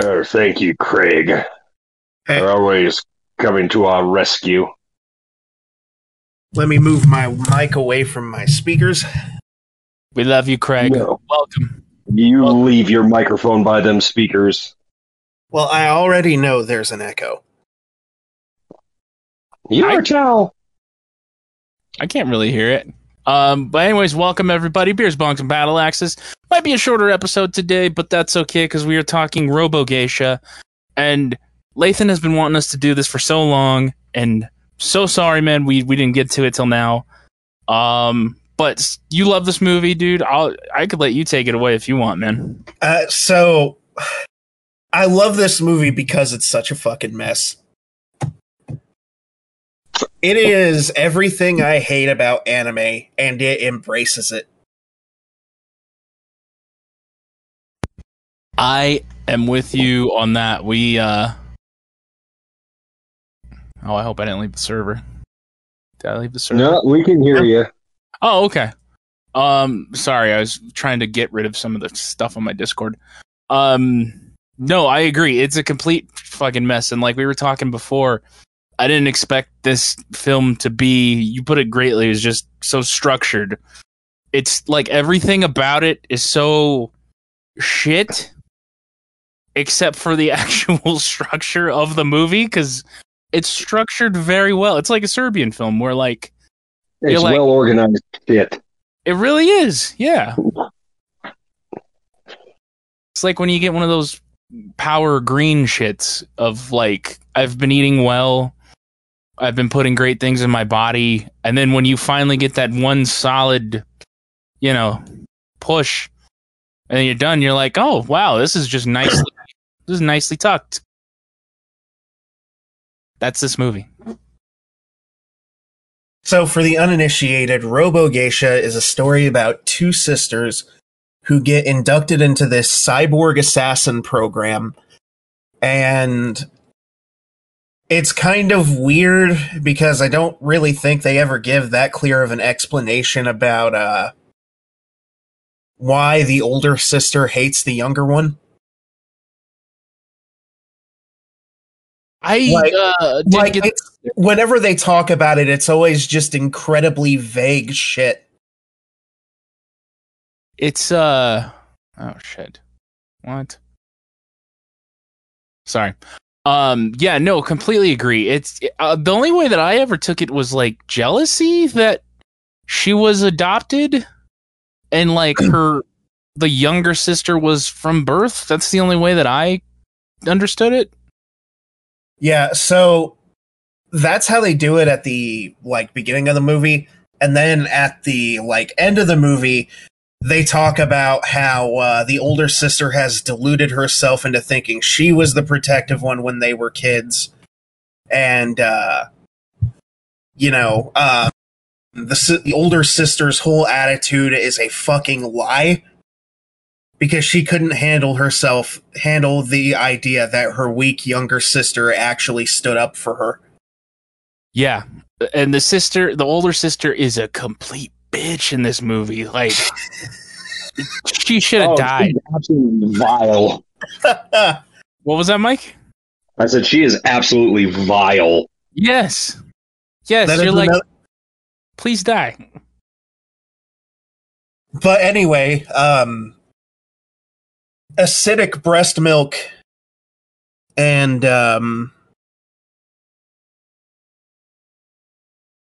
Oh, thank you, Craig. Hey. You're always coming to our rescue. Let me move my mic away from my speakers. We love you, Craig. No. Welcome. You leave your microphone by them speakers. Well, I already know there's an echo. Your I- towel. I can't really hear it. Um, but anyways, welcome everybody. Beers, bongs, and battle axes. Might be a shorter episode today, but that's okay because we are talking Robo Geisha, and Lathan has been wanting us to do this for so long, and so sorry, man. We we didn't get to it till now. Um, but you love this movie, dude. I'll I could let you take it away if you want, man. Uh, so, I love this movie because it's such a fucking mess. It is everything I hate about anime, and it embraces it. I am with you on that. We uh Oh, I hope I didn't leave the server. Did I leave the server? No, we can hear you. Oh, okay. Um, sorry, I was trying to get rid of some of the stuff on my Discord. Um, no, I agree. It's a complete fucking mess, and like we were talking before, I didn't expect this film to be. You put it greatly. Is just so structured. It's like everything about it is so shit, except for the actual structure of the movie because it's structured very well. It's like a Serbian film where like It's like- well organized shit. It really is. Yeah. It's like when you get one of those power green shits of like I've been eating well, I've been putting great things in my body, and then when you finally get that one solid, you know, push and you're done, you're like, "Oh, wow, this is just nicely this is nicely tucked." That's this movie. So, for the uninitiated, Robo Geisha is a story about two sisters who get inducted into this cyborg assassin program. And it's kind of weird because I don't really think they ever give that clear of an explanation about uh, why the older sister hates the younger one. I Like- uh, Like, get it's, whenever they talk about it, it's always just incredibly vague shit. It's uh oh shit. What? Sorry. Um yeah, no, completely agree. It's uh, the only way that I ever took it was like jealousy that she was adopted and like her the younger sister was from birth. That's the only way that I understood it. Yeah, so that's how they do it at the like beginning of the movie, and then at the like end of the movie, they talk about how uh, the older sister has deluded herself into thinking she was the protective one when they were kids, and uh, you know, uh, the, the older sister's whole attitude is a fucking lie because she couldn't handle herself handle the idea that her weak younger sister actually stood up for her. Yeah. And the sister, the older sister is a complete bitch in this movie. Like she should have Oh, died. absolutely vile. What was that, Mike? I said she is absolutely vile. Yes. Yes, That you're like, another- please die. but anyway, um acidic breast milk and um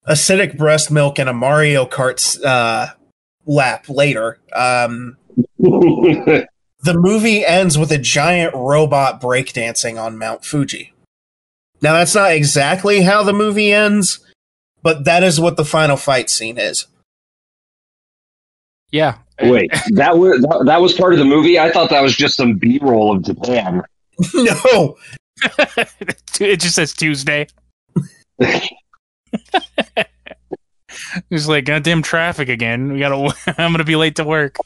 acidic breast milk and a Mario Kart uh lap later. Um the movie ends with a giant robot breakdancing on Mount Fuji. Now that's not exactly how the movie ends, but that is what the final fight scene is. Yeah. Wait, that was that, that was part of the movie. I thought that was just some B roll of Japan. no, it just says Tuesday. It's like goddamn traffic again. We gotta. I'm gonna be late to work.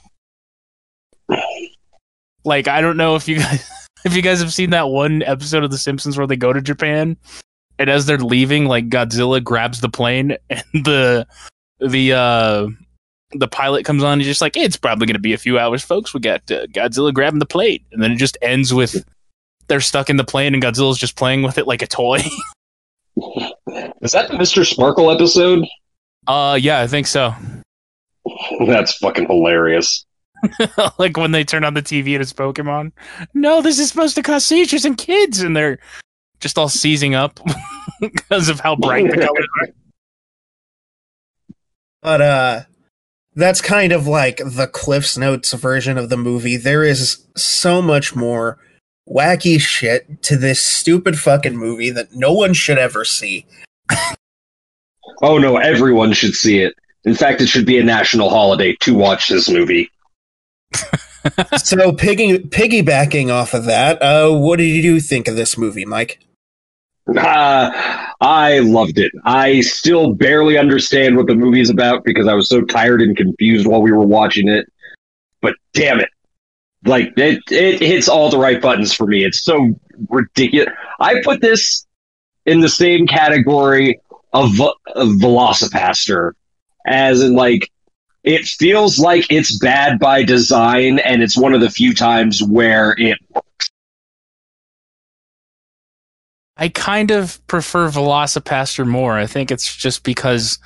Like I don't know if you guys. if you guys have seen that one episode of The Simpsons where they go to Japan, and as they're leaving, like Godzilla grabs the plane, and the the uh the pilot comes on. He's just like, it's probably to be a few hours, folks. We got uh, Godzilla grabbing the plate, and then it just ends with they're stuck in the plane, and Godzilla's just playing with it like a toy. Is that the Mr. Sparkle episode? uh, yeah, I think so. That's fucking hilarious. like when they turn on the TV and it's Pokemon. No, this is supposed to cause seizures in kids, and they're just all seizing up because of how bright the colors are. But uh that's kind of like the Cliff's Notes version of the movie. There is so much more wacky shit to this stupid fucking movie that no one should ever see. Oh no, everyone should see it. In fact, it should be a national holiday to watch this movie. so piggy, piggybacking off of that, uh, what did you think of this movie, Mike? Uh, I loved it. I still barely understand what the movie is about because I was so tired and confused while we were watching it. But damn it. Like it, it hits all the right buttons for me. It's so ridiculous. I put this in the same category of, of Velocipastor, as in like it feels like it's bad by design, and it's one of the few times where it works. I kind of prefer Velocipastor more. I think it's just because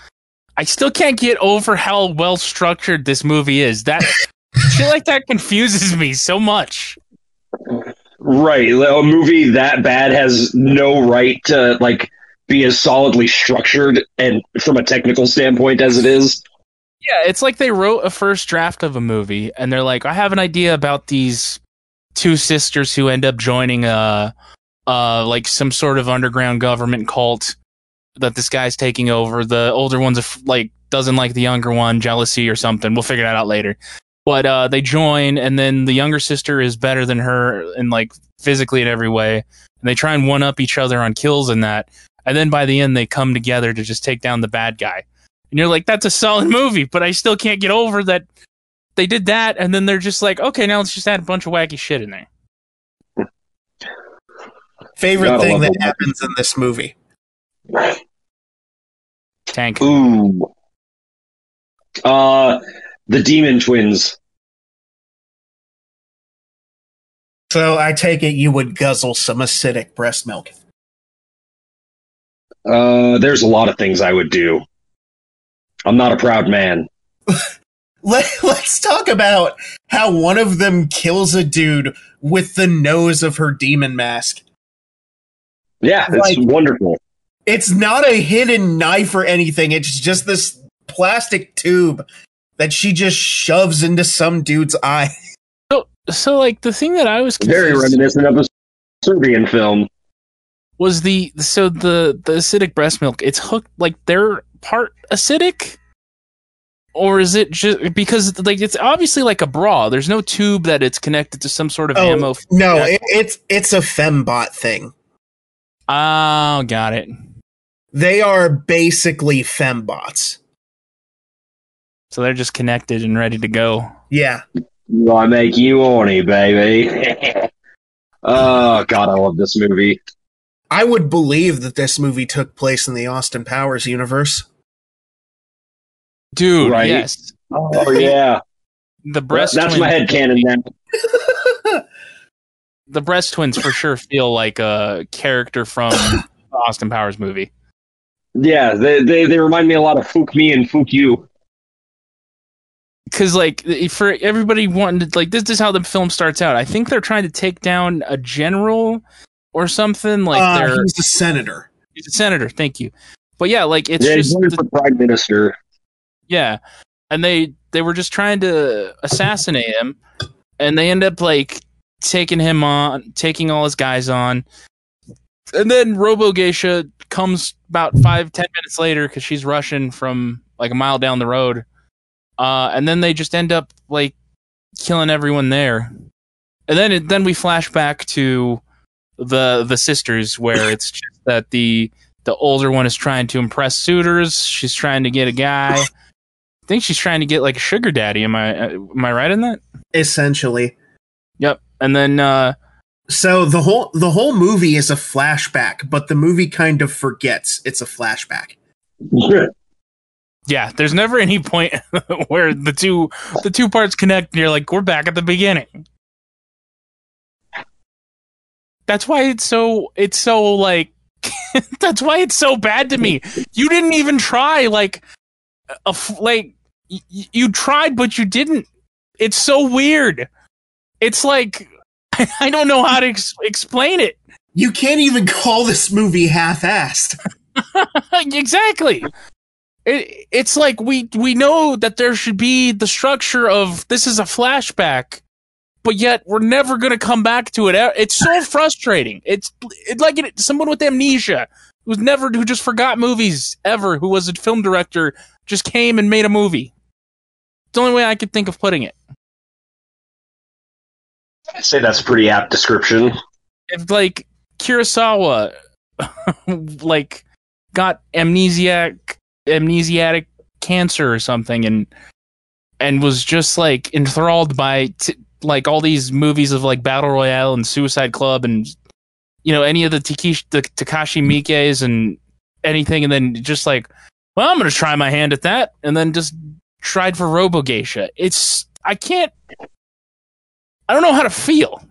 I still can't get over how well structured this movie is. That shit like that confuses me so much. Right. A movie that bad has no right to like be as solidly structured and from a technical standpoint as it is. Yeah, it's like they wrote a first draft of a movie and they're like, I have an idea about these two sisters who end up joining a uh like some sort of underground government cult that this guy's taking over. The older one's like doesn't like the younger one, jealousy or something. We'll figure that out later. But uh they join and then the younger sister is better than her in like physically in every way. And they try and one up each other on kills and that. And then by the end they come together to just take down the bad guy. And you're like, that's a solid movie, but I still can't get over that they did that and then they're just like, okay, now let's just add a bunch of wacky shit in there. Favorite Gotta thing that the- happens in this movie? Tank. Ooh. Uh, the Demon Twins. So I take it you would guzzle some acidic breast milk. Uh, there's a lot of things I would do. I'm not a proud man. Let, let's talk about how one of them kills a dude with the nose of her demon mask. Yeah, it's Like- wonderful. It's not a hidden knife or anything. It's just this plastic tube that she just shoves into some dude's eye. So, so like the thing that I was Very reminiscent of a Serbian film. was the so the the acidic breast milk. It's hooked like they're part acidic, or is it just because like it's obviously like a bra? There's no tube that it's connected to some sort of Oh, ammo. No, it, it's it's a fembot thing. Oh, got it. They are basically fembots. So they're just connected and ready to go. Yeah. I make you horny, baby. oh God, I love this movie. I would believe that this movie took place in the Austin Powers universe. Dude, Right. yes. Oh yeah, The breast that's twins, my head canon now. the breast twins for sure feel like a character from the Austin Powers movie. Yeah, they, they they remind me a lot of Fook Mi and Fook Yu. Because like for everybody wanting to like this is how the film starts out. I think they're trying to take down a general or something. Like Uh, they're he's the senator. he's a senator. Thank you. But yeah, like it's yeah, just he's the- prime minister. yeah, and they they were just trying to assassinate him, and they end up like taking him on, taking all his guys on, and then Robo Geisha comes about five ten minutes later because she's rushing from like a mile down the road, uh, and then they just end up like killing everyone there, and then it, then we flash back to the the sisters where it's just that the the older one is trying to impress suitors. She's trying to get a guy. I think she's trying to get like a sugar daddy. Am I uh, am I right in that? Essentially. Yep. And then uh So the whole the whole movie is a flashback, but the movie kind of forgets it's a flashback. Yeah, there's never any point where the two the two parts connect and you're like, we're back at the beginning. That's why it's so it's so like that's why it's so bad to me. You didn't even try like a f- like y- you tried but you didn't. It's so weird. It's like I don't know how to ex- explain it. You can't even call this movie half-assed. exactly. It, it's like we we know that there should be the structure of this is a flashback, but yet we're never going to come back to it. It's so frustrating. It's it's like it, someone with amnesia who's never who just forgot movies ever, who was a film director, just came and made a movie. It's the only way I could think of putting it. I'd say that's a pretty apt description. If like Kurosawa, like got amnesiac amnesiatic cancer or something and and was just like enthralled by t- like all these movies of like battle royale and suicide club and you know any of the the Takashi Miike's and anything and then just like well I'm to try my hand at that and then just tried for Robo Geisha. It's I can't I don't know how to feel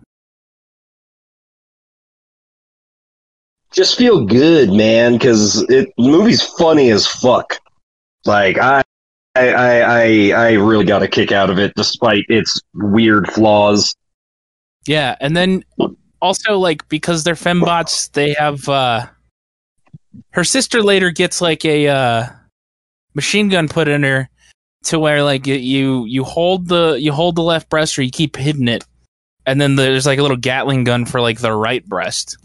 Just feel good, man, because it the movie's funny as fuck. Like I, I, I, I, I really got a kick out of it, despite its weird flaws. Yeah, and then also like because they're fembots, they have uh her sister later gets like a uh machine gun put in her to where like you you hold the you hold the left breast or you keep hitting it and then there's like a little gatling gun for like the right breast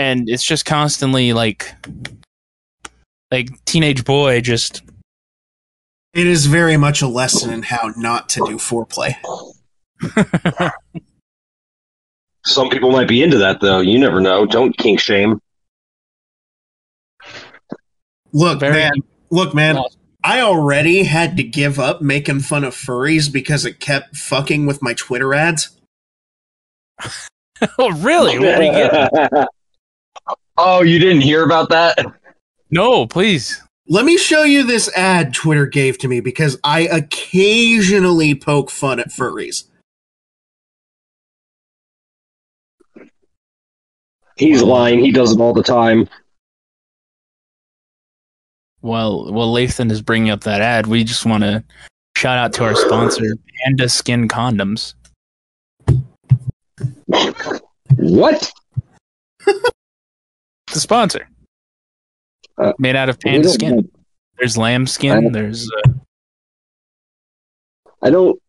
and it's just constantly like like teenage boy just It is very much a lesson in how not to do foreplay. Some people might be into that, though. You never know. Don't kink shame. Look, Very- man. Look, man. I already had to give up making fun of furries because it kept fucking with my Twitter ads. oh really what do you get oh, you didn't hear about that? no please Let me show you this ad Twitter gave to me because I occasionally poke fun at furries. He's lying. He does it all the time. Well, well, Lathan is bringing up that ad. We just want to shout out to our sponsor, Panda Skin Condoms. What? The sponsor, Uh, made out of panda don't- skin. There's lamb skin. don't- There's uh, I don't.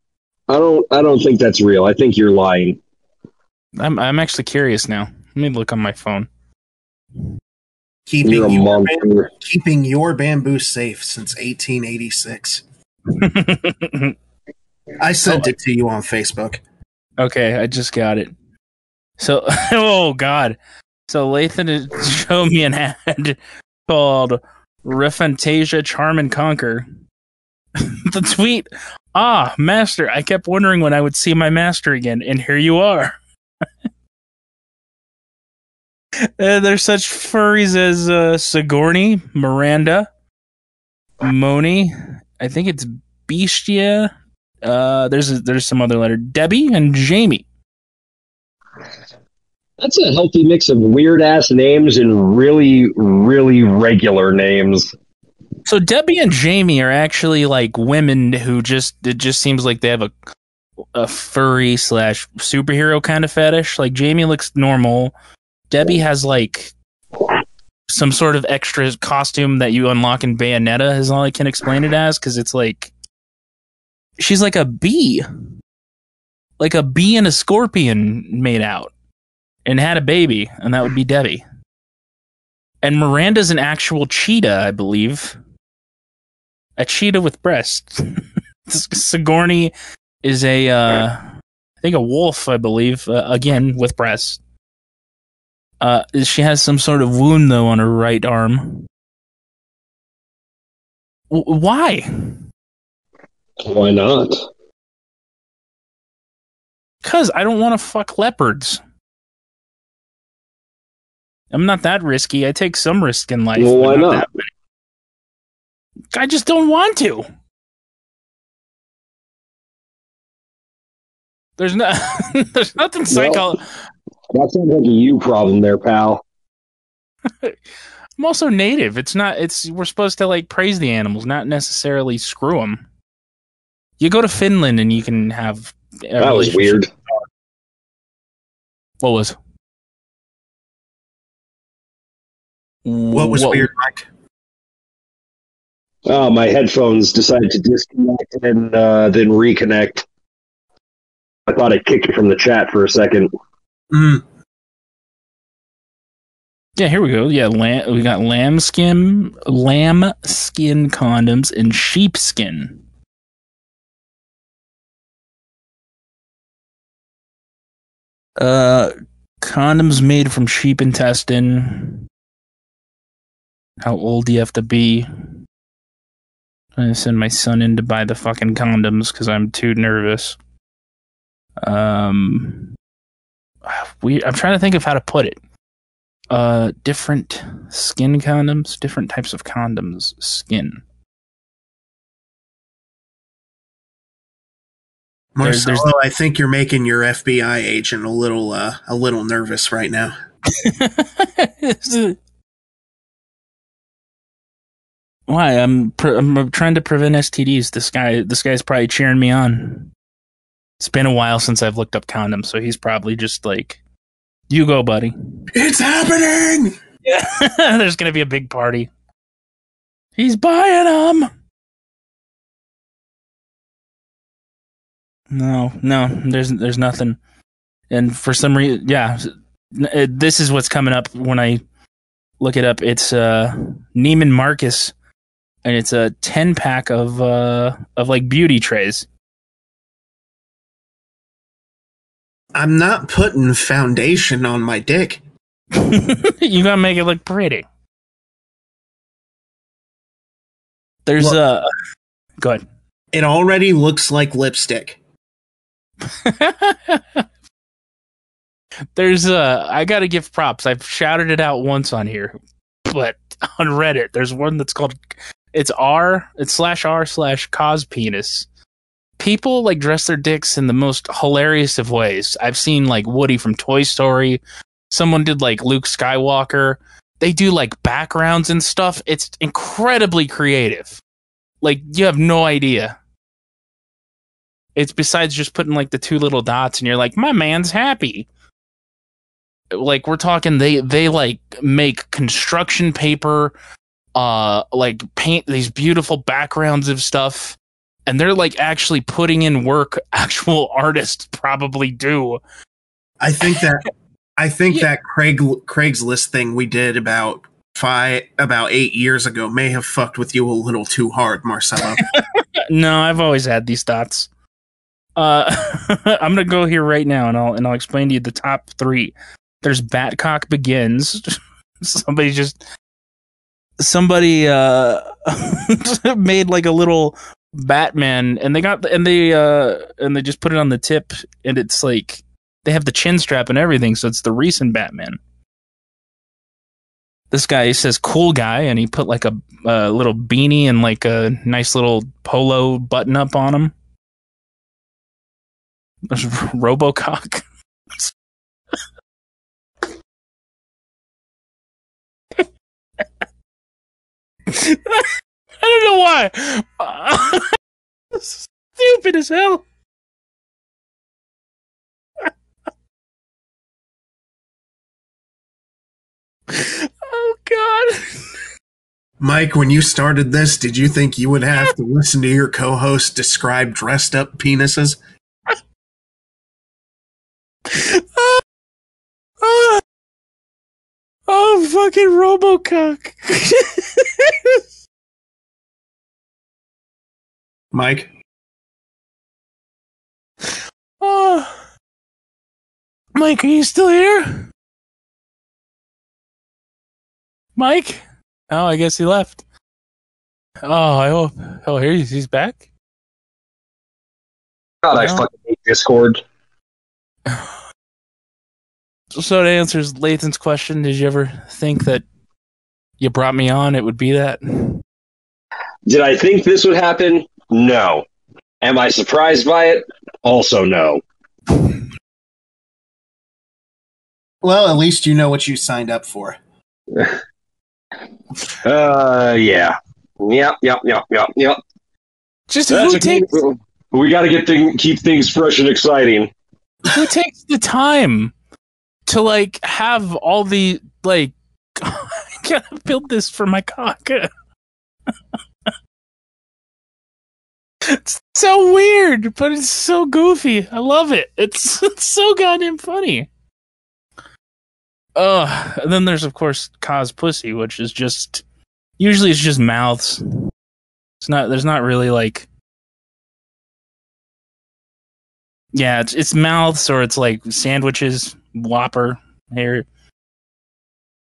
I don't. I don't think that's real. I think you're lying. I'm I'm actually curious now. Let me look on my phone. Keeping your, monster. keeping your bamboo safe since 1886. I sent it to you on Facebook. okay, I just got it. So, oh god. So Lathan shown me an ad called Refantasia Charm and Conquer. the tweet, ah, master, I kept wondering when I would see my master again, and here you are. Uh, there's such furries as uh, Sigourney, Miranda, Moni, I think it's Bestia. Uh, there's a, there's some other letter, Debbie and Jamie. That's a healthy mix of weird ass names and really, really regular names. So Debbie and Jamie are actually like women who just it just seems like they have a a furry slash superhero kind of fetish. Like Jamie looks normal. Debbie has like some sort of extra costume that you unlock in Bayonetta is all I can explain it as because it's like she's like a bee, like a bee and a scorpion made out and had a baby, and that would be Debbie. And Miranda's an actual cheetah, I believe. A cheetah with breasts. Sigourney is a, uh, I think a wolf, I believe, uh, again with breasts. Uh, she has some sort of wound though on her right arm. W- why? Why not? Cause I don't want to fuck leopards. I'm not that risky. I take some risk in life. Well, why not? many. I just don't want to. There's no, there's nothing psycho. That sounds like a you problem there, pal. I'm also native. It's not. It's we're supposed to like praise the animals, not necessarily screw them. You go to Finland and you can have. That was weird. What was? What was weird, Mike? Oh, my headphones decided to disconnect and uh, then reconnect. I thought I kicked it from the chat for a second. Mm, Yeah, here we go. Yeah, lamb, we got lamb skin, lamb skin condoms, and sheepskin. Uh, condoms made from sheep intestine. How old do you have to be? I'm gonna send my son in to buy the fucking condoms because I'm too nervous. Um, we. I'm trying to think of how to put it uh different skin condoms different types of condoms skin There's- Marcelo, there's- I think you're making your FBI agent a little uh, a little nervous right now. why? I'm pre- i'm trying to prevent stds this guy this guy's probably cheering me on. It's been a while since i've looked up condoms so he's probably just like you go buddy. It's happening. yeah there's gonna be a big party. He's buying them no no there's there's nothing. And for some reason yeah uh, this is what's coming up when i look it up. It's uh neiman marcus and it's a 10 pack of uh of like beauty trays I'm not putting foundation on my dick. you gotta make it look pretty there's Look. uh go ahead It already looks like lipstick. there's uh I gotta give props. I've shouted it out once on here, but on Reddit, there's one that's called it's R it's slash R slash cos penis. People like dress their dicks in the most hilarious of ways. I've seen like Woody from Toy Story. Someone did like Luke Skywalker. They do like backgrounds and stuff. It's incredibly creative. Like you have no idea. It's besides just putting like the two little dots and you're like, my man's happy like we're talking they they like make construction paper uh like paint these beautiful backgrounds of stuff. And they're like actually putting in work actual artists probably do. I think that I think Yeah. that Craig Craigslist thing we did about five about eight years ago may have fucked with you a little too hard, Marcelo. no i've always had these thoughts. Uh i'm gonna go here right now and i'll and i'll explain to you the top three. There's batcock begins. Somebody just somebody uh made like a little batman and they got and they uh and they just put it on the tip and it's like they have the chin strap and everything so it's the recent batman. This guy says cool guy and he put like a, a little beanie and like a nice little polo button up on him. There's robocock I don't know why. Stupid as hell. oh God. Mike, when you started this, did you think you would have to listen to your co-host describe dressed up penises? oh, oh, fucking Robocock. Mike, oh. Mike, are you still here? Mike? Oh, I guess he left. Oh, I hope. Oh, here he's, he's back. God, I Well- fucking hate Discord. So to answers Lathan's question, did you ever think that you brought me on, it would be that? Did I think this would happen? No. Am I surprised by it? Also, no. Well, at least you know what you signed up for. Uh, yeah. Yep, yep, yep, yep, yep. Just That's who okay. takes We got to get thing, keep things fresh and exciting. who takes the time to like have all the like I gotta build this for my cock. It's so weird, but it's so goofy. I love it. It's, it's so goddamn funny. And then there's of course cos pussy, which is just usually it's just mouths. It's not. There's not really like. Yeah, it's it's mouths or it's like sandwiches, Whopper here.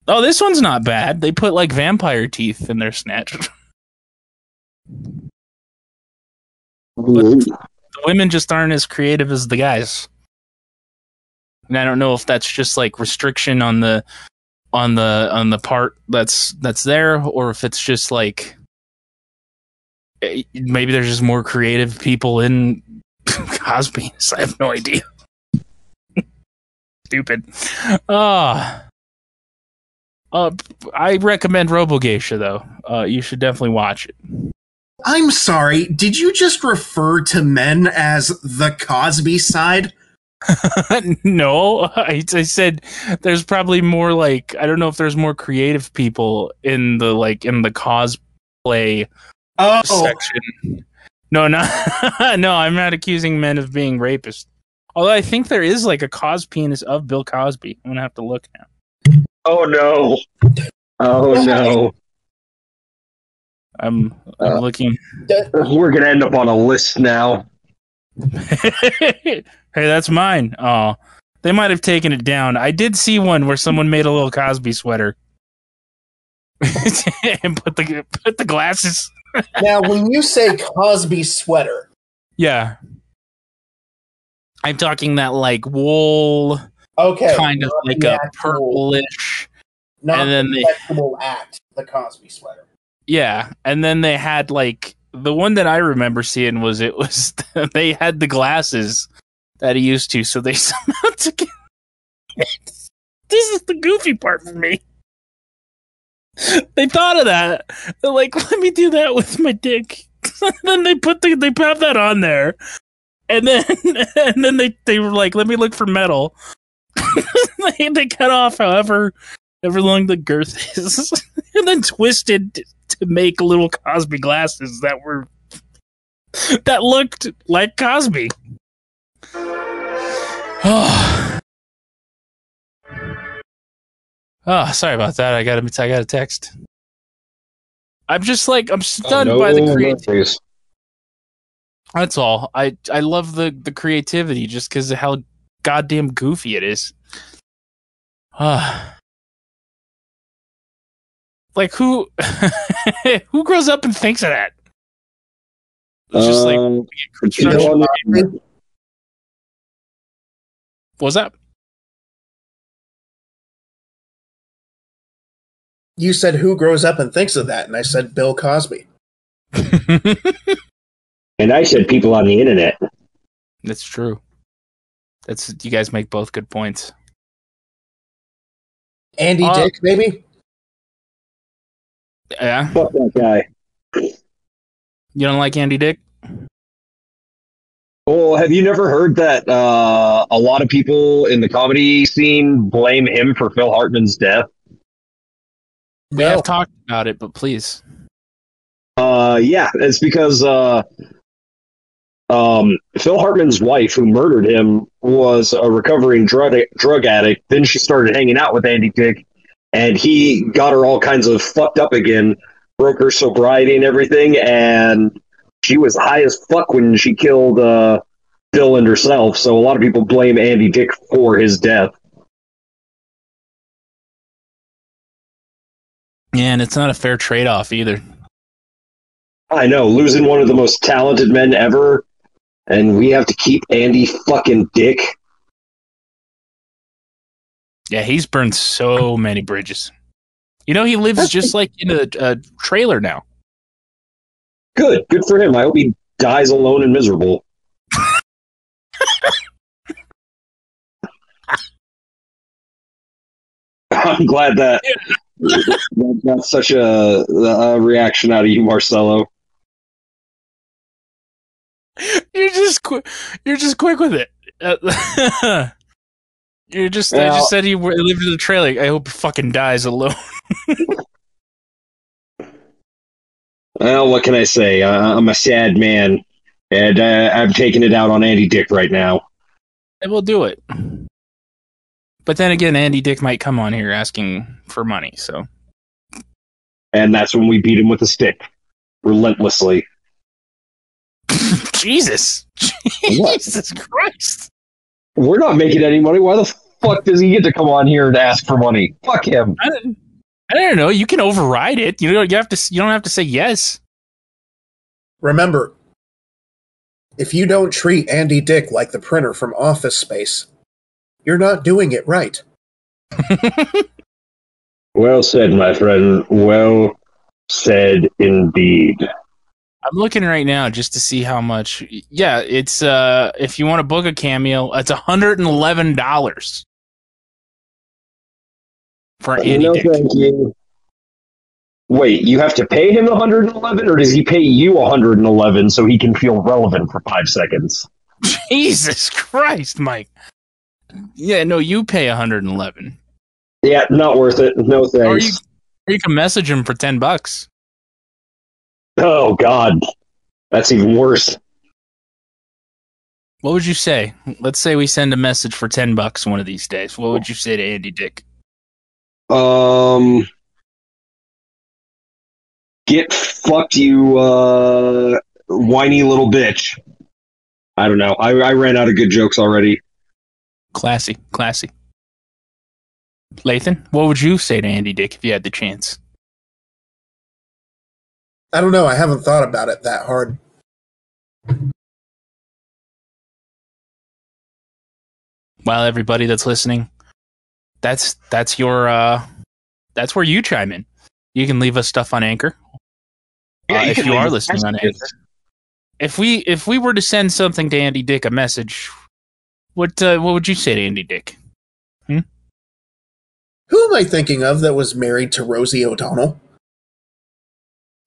Oh, this one's not bad. They put like vampire teeth in their snatch. the women just aren't as creative as the guys. And I don't know if that's just like restriction on the on the on the part that's that's there or if it's just like eh, maybe there's just more creative people in Cosby. I have no idea. Stupid. Ah. Uh, I recommend Robogeisha though. Uh, you should definitely watch it. I'm sorry, did you just refer to men as the Cosby side? no, I, I said there's probably more like I don't know if there's more creative people in the like in the cosplay Oh, section. No, no, no. I'm not accusing men of being rapists. Although I think there is like a cos penis of Bill Cosby. I'm gonna have to look now. Oh, no. Oh, no. I'm, I'm Uh. looking. We're going to end up on a list now. hey, that's mine. Oh, they might have taken it down. I did see one where someone made a little Cosby sweater and put the put the glasses. now when you say Cosby sweater, Yeah, I'm talking that like wool, okay, kind of like a purplish. not and then the they- sexual act, the Cosby sweater. Yeah, and then they had like the one that I remember seeing was it was they had the glasses that he used to, so they somehow took this is the goofy part for me. They thought of that. They're like, let me do that with my dick. then they put the they put that on there, and then and then they they were like, let me look for metal. they they cut off however however long the girth is, and then twisted to make little Cosby glasses that were that looked like Cosby. Oh, oh sorry about that. I got a, I got a text. I'm just like I'm stunned Oh, by the no creativity. worries. That's all. I I love the the creativity just because of how goddamn goofy it is. Ah. Like who who grows up and thinks of that? It's just like Um, construction. Bill- What was that? You said who grows up and thinks of that, and I said Bill Cosby. and I said people on the internet. That's true. That's you guys make both good points. Andy Uh, Dick, maybe. Yeah, Fuck that guy. you don't like Andy Dick? Well, have you never heard that uh, a lot of people in the comedy scene blame him for Phil Hartman's death? We No. have talked about it, but please. Uh, yeah, it's because uh, um, Phil Hartman's wife, who murdered him, was a recovering drug drug addict. Then she started hanging out with Andy Dick, and he got her all kinds of fucked up again, broke her sobriety and everything, and she was high as fuck when she killed uh, Phil and herself. So a lot of people blame Andy Dick for his death. Yeah, and it's not a fair trade off either. I know, losing one of the most talented men ever, and we have to keep Andy fucking Dick. Yeah, he's burned so many bridges. You know, he lives That's- just like in a, a trailer now. Good, good for him. I hope he dies alone and miserable. I'm glad that that got such a, a reaction out of you, Marcelo. You're just qu- you're just quick with it. Uh, you're just I just said he lived in a trailer. I hope he fucking dies alone. Well, what can I say? I, I'm a sad man, and uh, I'm taking it out on Andy Dick right now. And we'll do it. But then again, Andy Dick might come on here asking for money. So And that's when we beat him with a stick, relentlessly. Jesus, What? Jesus Christ! We're not making any money. Why the fuck does he get to come on here and ask for money? Fuck him. I don't, I don't know. You can override it. You don't. You have to. You don't have to say yes. Remember, if you don't treat Andy Dick like the printer from Office Space, you're not doing it right. Well said, my friend. Well said indeed. I'm looking right now just to see how much. Yeah, it's uh if you want to book a cameo, it's hundred and eleven dollars for Andy no, Dick. thank you. Wait, you have to pay him 111, or does he pay you 111 so he can feel relevant for five seconds? Jesus Christ, Mike. Yeah, no, you pay hundred and eleven, Yeah, not worth it. No or thanks. you or you can message him for ten bucks. Oh God, that's even worse. What would you say? Let's say we send a message for ten bucks one of these days. What would you say to Andy Dick? Um, get fucked, you uh, whiny little bitch. I don't know. I, I ran out of good jokes already. Classy, classy. Lathan, what would you say to Andy Dick if you had the chance? I don't know. I haven't thought about it that hard. Well, everybody that's listening, that's that's your uh that's where you chime in. You can leave us stuff on Anchor. Yeah, uh, you if you are listening on messages. Anchor. If we if we were to send something to Andy Dick a message, what uh, what would you say to Andy Dick? Who am I thinking of that was married to Rosie O'Donnell?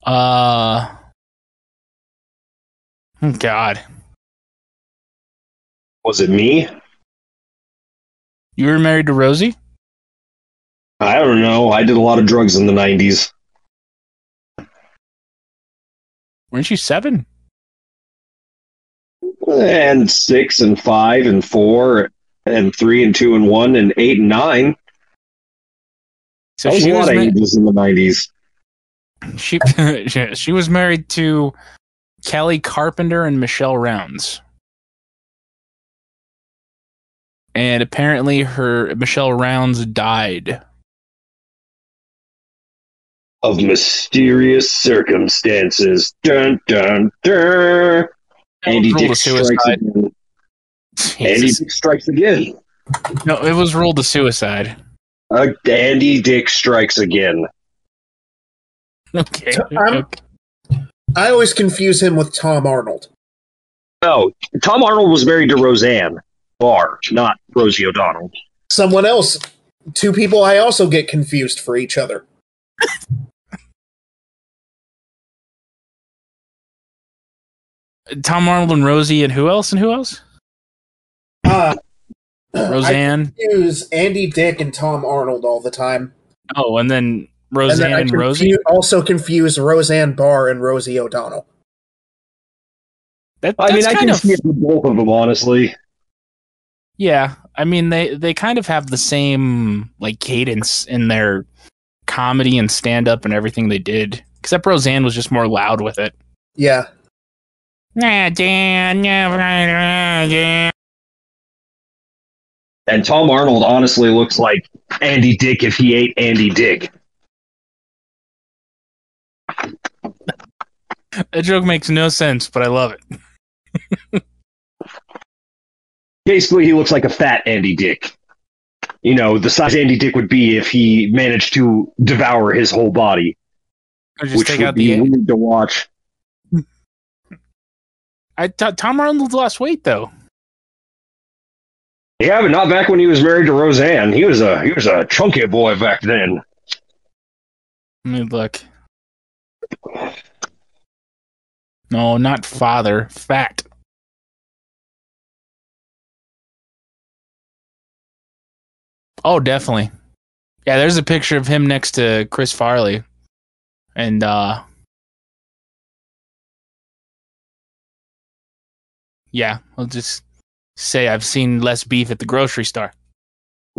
Uh oh, God. Was it me? You were married to Rosie? I don't know. I did a lot of drugs in the 90s. Weren't you seven? And six and five and four and three and two and one and eight and nine. So that was she a lot was of ma- ages in the 90s. she she was married to Kelli Carpenter and Michelle Rounds. And apparently her Michelle Rounds died. Of mysterious circumstances. Dun dun dun. Andy Dick strikes again. Andy. Dick strikes again. No, it was ruled a suicide. Uh, Andy Dick strikes again. Okay. I'm- I always confuse him with Tom Arnold. No, Tom Arnold was married to Roseanne Barr, not Rosie O'Donnell. Someone else. Two people I also get confused for each other. Tom Arnold and Rosie and who else and who else? Uh, I Roseanne. confuse Andy Dick and Tom Arnold all the time. oh, and then and Roseanne then I and, confu- Rosie. also confuse Roseanne Barr and Rosie O'Donnell. That, I mean, I kind can of see it for both of them, honestly. Yeah, I mean they they kind of have the same like cadence in their comedy and stand up and everything they did. Except Roseanne was just more loud with it. Yeah. Nah, Dan, yeah, yeah. And Tom Arnold honestly looks like Andy Dick if he ate Andy Dick. That joke makes no sense, but I love it. Basically, he looks like a fat Andy Dick. you know, the size Andy Dick would be if he managed to devour his whole body, Or just which take would out be the. weird to watch. I thought Tom Arnold lost weight though. Yeah, but not back when he was married to Roseanne. He was a he was a chunky boy back then. Let me look. No, not father. Fat. Oh, definitely. Yeah, there's a picture of him next to Chris Farley. And uh Yeah, I'll just say I've seen less beef at the grocery store.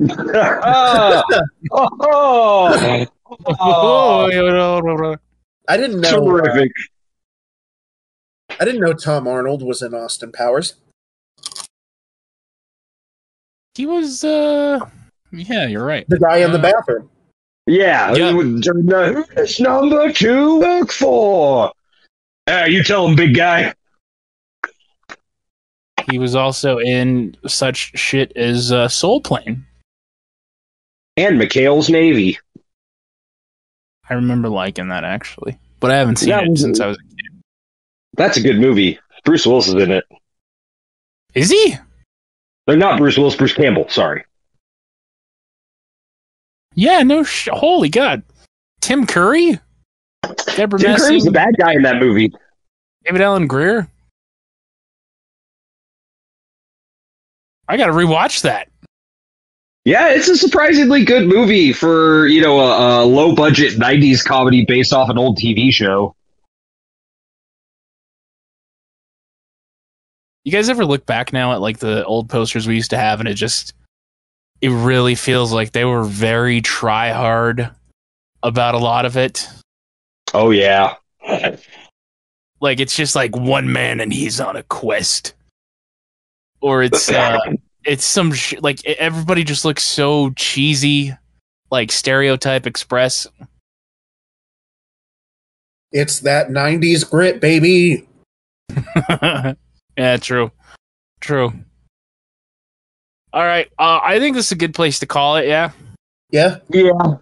Ah! oh, oh, I didn't know. uh, terrific. I didn't know Tom Arnold was in Austin Powers. He was uh yeah, you're right. The guy in the Uh, bathroom. Yeah, Yeah. who is number two work for? Uh, you tell him, big guy. He was also in such shit as uh, Soul Plane. And McHale's Navy. I remember liking that actually, but I haven't seen That it was- since I was. a kid. That's a good movie. Bruce Willis is in it. Is he? They're not Bruce Willis, Bruce Campbell. Sorry. Yeah. No. Sh- Holy God. Tim Curry. Deborah Tim Curry's the bad guy in that movie. David Alan Grier. I got to rewatch that. Yeah, it's a surprisingly good movie for you know a, a low budget '90s comedy based off an old TV show. You guys ever look back now at like the old posters we used to have, and it just it really feels like they were very try hard about a lot of it. Oh yeah, like it's just like one man and he's on a quest or it's uh it's some sh- like everybody just looks so cheesy like stereotype express It's that 90s grit, baby. yeah true true all right uh i think this is a good place to call it yeah Yeah. yeah. all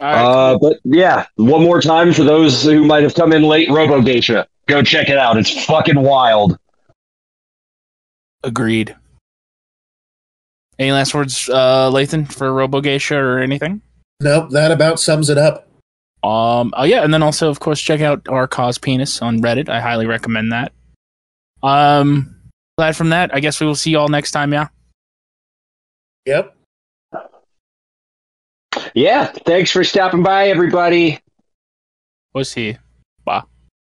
right Uh, but yeah, one more time for those who might have come in late. RoboGeisha, go check it out. It's fucking wild. agreed any last words uh lathan for robo geisha or anything Nope, that about sums it up. Um. Oh yeah, and then also, of course, check out our cause penis on Reddit. I highly recommend that. Um. Aside from that, I guess we will see you all next time. Yeah. Yep. Yeah, thanks for stopping by, everybody. Was he? Bye.